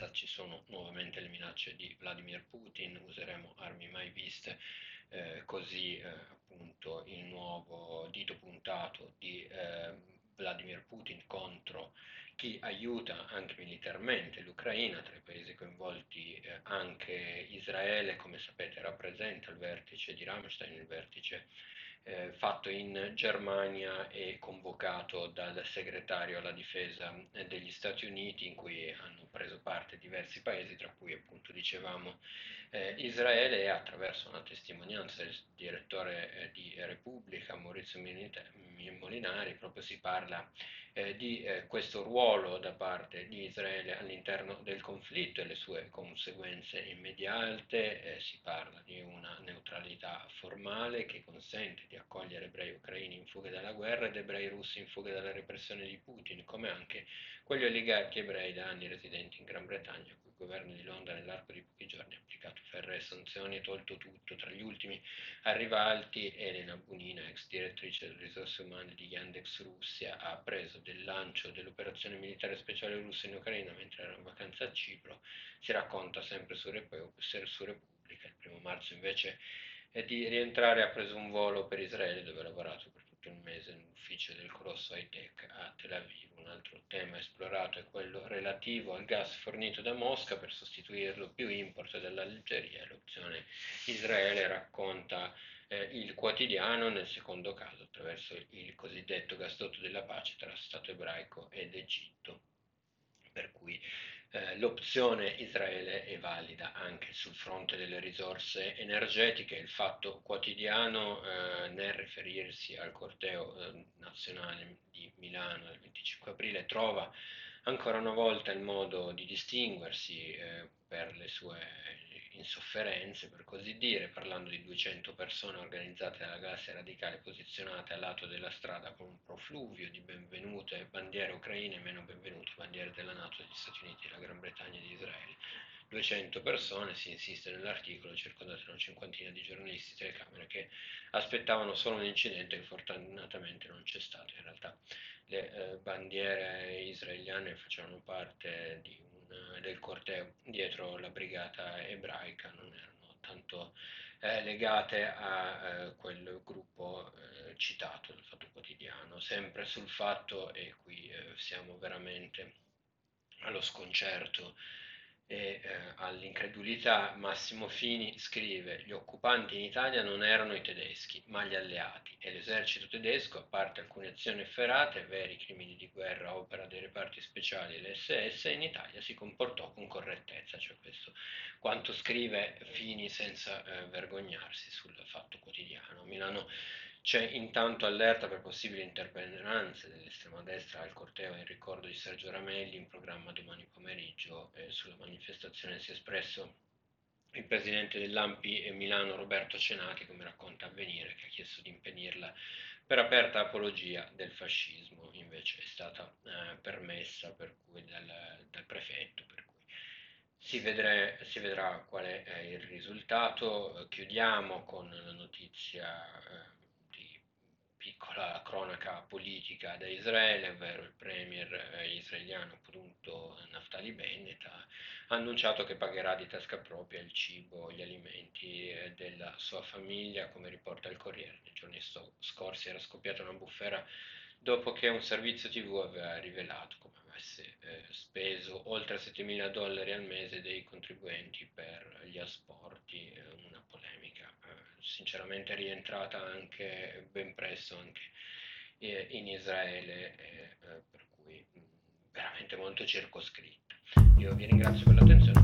vacanza ci sono nuovamente le minacce di Vladimir Putin, useremo armi mai viste, eh, così eh, appunto il nuovo dito puntato di eh, Vladimir Putin contro chi aiuta anche militarmente l'Ucraina, tra i paesi coinvolti eh, anche Israele, come sapete rappresenta il vertice di Ramstein, il vertice eh, fatto in Germania e convocato dal segretario alla difesa eh, degli Stati Uniti in cui hanno preso parte diversi paesi, tra cui appunto dicevamo eh, Israele e attraverso una testimonianza del direttore eh, di Repubblica Maurizio Molinari proprio si parla eh, di eh, questo ruolo da parte di Israele all'interno del conflitto e le sue conseguenze immediate, eh, si parla di una neutralità formale che consente di accogliere ebrei ucraini in fuga dalla guerra ed ebrei russi in fuga dalla repressione di Putin, come anche quegli oligarchi ebrei da anni residenti in Gran Bretagna, governo di Londra nell'arco di pochi giorni ha applicato ferree sanzioni e tolto tutto. Tra gli ultimi arrivati Elena Bunina, ex direttrice delle risorse umane di Yandex Russia, ha preso del lancio dell'operazione militare speciale russa in Ucraina mentre era in vacanza a Cipro, si racconta sempre su, Rep- su Repubblica. Il primo marzo invece di rientrare ha preso un volo per Israele dove ha lavorato per tutto il mese nell'ufficio del Colosso High Tech a Tel Aviv. Un altro tema esplorato è quello relativo al gas fornito da Mosca per sostituirlo più import dall'Algeria. L'opzione Israele racconta eh, il quotidiano nel secondo caso attraverso il cosiddetto gasdotto della pace tra Stato ebraico ed Egitto, eh, l'opzione Israele è valida anche sul fronte delle risorse energetiche. Il fatto quotidiano eh, nel riferirsi al corteo eh, nazionale di Milano del 25 aprile trova ancora una volta il modo di distinguersi eh, per le sue insofferenze, per così dire, parlando di 200 persone organizzate dalla galassia radicale posizionate al lato della strada con un profluvio di benvenute bandiere ucraine e meno benvenute bandiere della Nato, degli Stati Uniti, della Gran Bretagna e di Israele. 200 persone, si insiste nell'articolo, circondate da una cinquantina di giornalisti telecamere che aspettavano solo un incidente che fortunatamente non c'è stato. In realtà le eh, bandiere israeliane facevano parte di del corteo. Dietro la brigata ebraica non erano tanto eh, legate a eh, quel gruppo eh, citato dal Fatto Quotidiano, sempre sul fatto, e qui eh, siamo veramente allo sconcerto e eh, all'incredulità, Massimo Fini scrive gli occupanti in Italia non erano i tedeschi, ma gli alleati e l'esercito tedesco, a parte alcune azioni efferate, veri crimini di guerra, opera dei reparti speciali e l'SS, in Italia si comportò con correttezza, cioè questo quanto scrive Fini senza eh, vergognarsi sul fatto quotidiano. Milano c'è intanto allerta per possibili interpellanze dell'estrema destra al corteo in ricordo di Sergio Ramelli in programma domani pomeriggio. Eh, sulla manifestazione si è espresso il presidente dell'AMPI Milano Roberto Cenati, come racconta Avvenire, che ha chiesto di impedirla per aperta apologia del fascismo, invece è stata eh, permessa per cui dal, dal prefetto, si, vedrà, si vedrà qual è il risultato. Chiudiamo con la notizia eh, piccola cronaca politica da Israele, ovvero il premier eh, israeliano appunto Naftali Bennett ha annunciato che pagherà di tasca propria il cibo, gli alimenti eh, della sua famiglia, come riporta il Corriere. Nei giorni scorsi era scoppiata una bufera dopo che un servizio TV aveva rivelato come avesse eh, speso oltre 7.000 dollari al mese dei contribuenti per gli asporti, eh, eh, sinceramente rientrata anche ben presto anche eh, in Israele, eh, per cui mh, veramente molto circoscritta. Io vi ringrazio per l'attenzione,